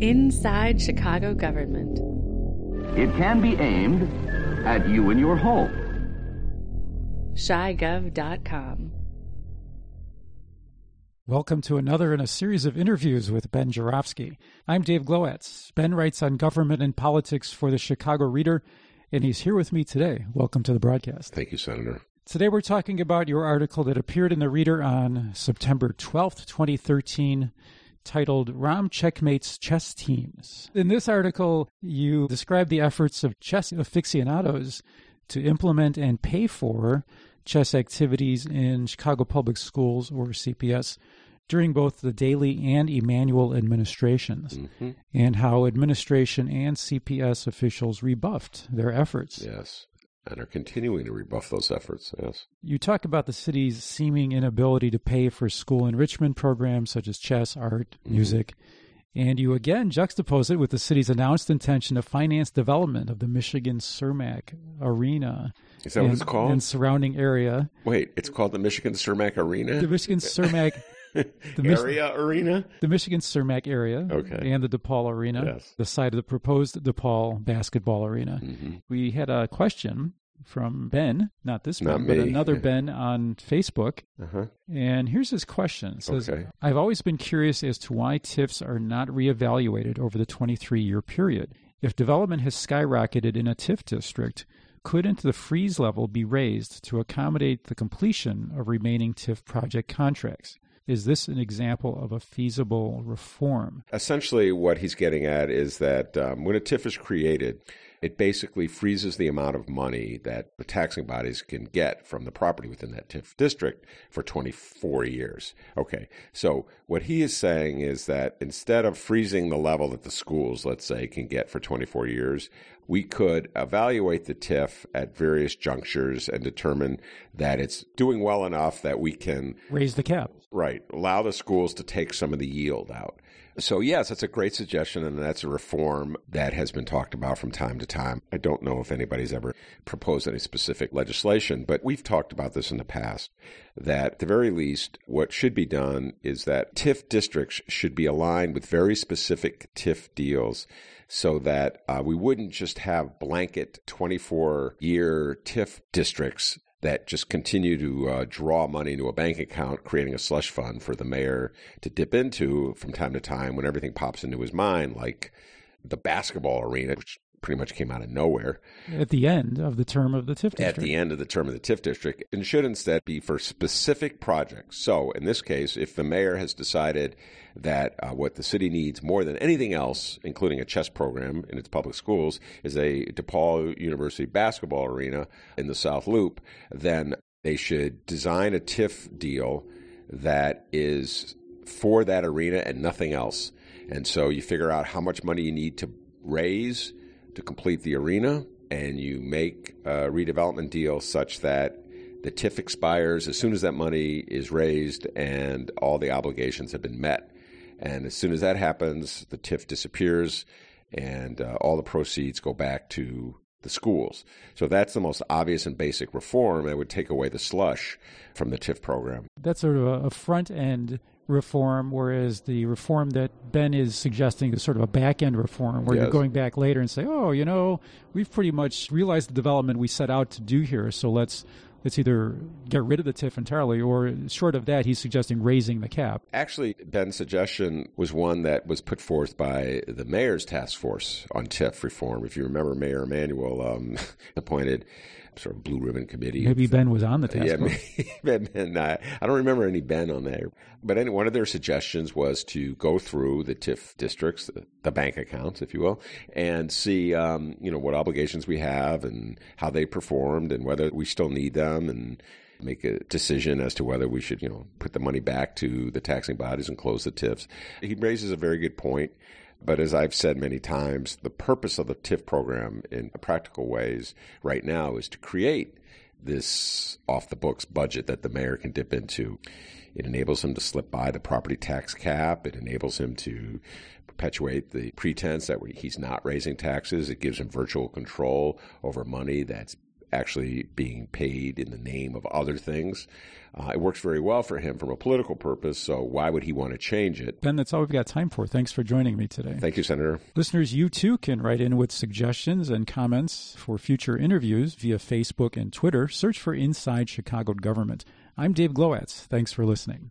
Inside Chicago Government. It can be aimed at you and your home. ChiGov.com. Welcome to another in a series of interviews with Ben Joravsky. I'm Dave Glowacz. Ben writes on government and politics for the Chicago Reader, and he's here with me today. Welcome to the broadcast. Thank you, Senator. Today we're talking about your article that appeared in the Reader on September 12th, 2013, titled Rahm Checkmates Chess Teams. In this article, you describe the efforts of chess aficionados to implement and pay for chess activities in Chicago Public Schools, or CPS, during both the Daley and Emanuel administrations, mm-hmm. and how administration and CPS officials rebuffed their efforts. Yes, and are continuing to rebuff those efforts. Yes. You talk about the city's seeming inability to pay for school enrichment programs such as chess, art, Mm-hmm. music. And you again juxtapose it with the city's announced intention to finance development of the Michigan Cermak Arena Is that and, what it's called? and surrounding area. Wait, it's called the Michigan Cermak Arena? The Michigan Cermak Mich- Area Arena? the Michigan Cermak area Okay. and the DePaul Arena, Yes. the site of the proposed DePaul basketball arena. Mhm. We had a question from Ben, not this Not Ben, but another Ben on Facebook. Uh-huh. And here's his question. It says, Okay. I've always been curious as to why TIFs are not reevaluated over the 23 year period. If development has skyrocketed in a TIF district, couldn't the freeze level be raised to accommodate the completion of remaining TIF project contracts? Is this an example of a feasible reform? Essentially, what he's getting at is that um, when a TIF is created, it basically freezes the amount of money that the taxing bodies can get from the property within that TIF district for 24 years. Okay, so what he is saying is that instead of freezing the level that the schools, let's say, can get for 24 years, we could evaluate the TIF at various junctures and determine that it's doing well enough that we can Raise the cap. Right. Allow the schools to take some of the yield out. So, yes, that's a great suggestion, and that's a reform that has been talked about from time to time. I don't know if anybody's ever proposed any specific legislation, but we've talked about this in the past. That at the very least, what should be done is that TIF districts should be aligned with very specific TIF deals so that uh, we wouldn't just have blanket 24 year TIF districts that just continue to uh, draw money into a bank account, creating a slush fund for the mayor to dip into from time to time when everything pops into his mind, like the basketball arena, which pretty much came out of nowhere At the end of the term of the TIF district. at the end of the term of the TIF district and should instead be for specific projects. So, in this case, if the mayor has decided that uh, what the city needs more than anything else, including a chess program in its public schools, is a DePaul University basketball arena in the South Loop, then they should design a TIF deal that is for that arena and nothing else. And so you figure out how much money you need to raise to complete the arena, and you make a redevelopment deal such that the TIF expires as soon as that money is raised and all the obligations have been met. And as soon as that happens, the TIF disappears and uh, all the proceeds go back to the schools. So that's the most obvious and basic reform that would take away the slush from the TIF program. That's sort of a, a front end reform, whereas the reform that Ben is suggesting is sort of a back end reform, where you're going back later and say, "Oh, you know, we've pretty much realized the development we set out to do here, so let's let's either get rid of the TIF entirely, or short of that, he's suggesting raising the cap." Actually, Ben's suggestion was one that was put forth by the mayor's task force on TIF reform. If you remember, Mayor Emanuel um, appointed sort of blue ribbon committee. Maybe Ben was on the task yeah, force. maybe Ben. I, I don't remember any Ben on there. But any, one of their suggestions was to go through the TIF districts, the, the bank accounts, if you will, and see, um, you know, what obligations we have and how they performed and whether we still need them and make a decision as to whether we should, you know, put the money back to the taxing bodies and close the TIFs. He raises a very good point. But as I've said many times, the purpose of the TIF program in practical ways right now is to create this off the books budget that the mayor can dip into. It enables him to slip by the property tax cap. It enables him to perpetuate the pretense that he's not raising taxes. It gives him virtual control over money that's actually being paid in the name of other things. Uh, it works very well for him from a political purpose, so why would he want to change it? Ben, that's all we've got time for. Thanks for joining me today. Thank you, Senator. Listeners, you too can write in with suggestions and comments for future interviews via Facebook and Twitter. Search for Inside Chicago Government. I'm Dave Glowacz. Thanks for listening.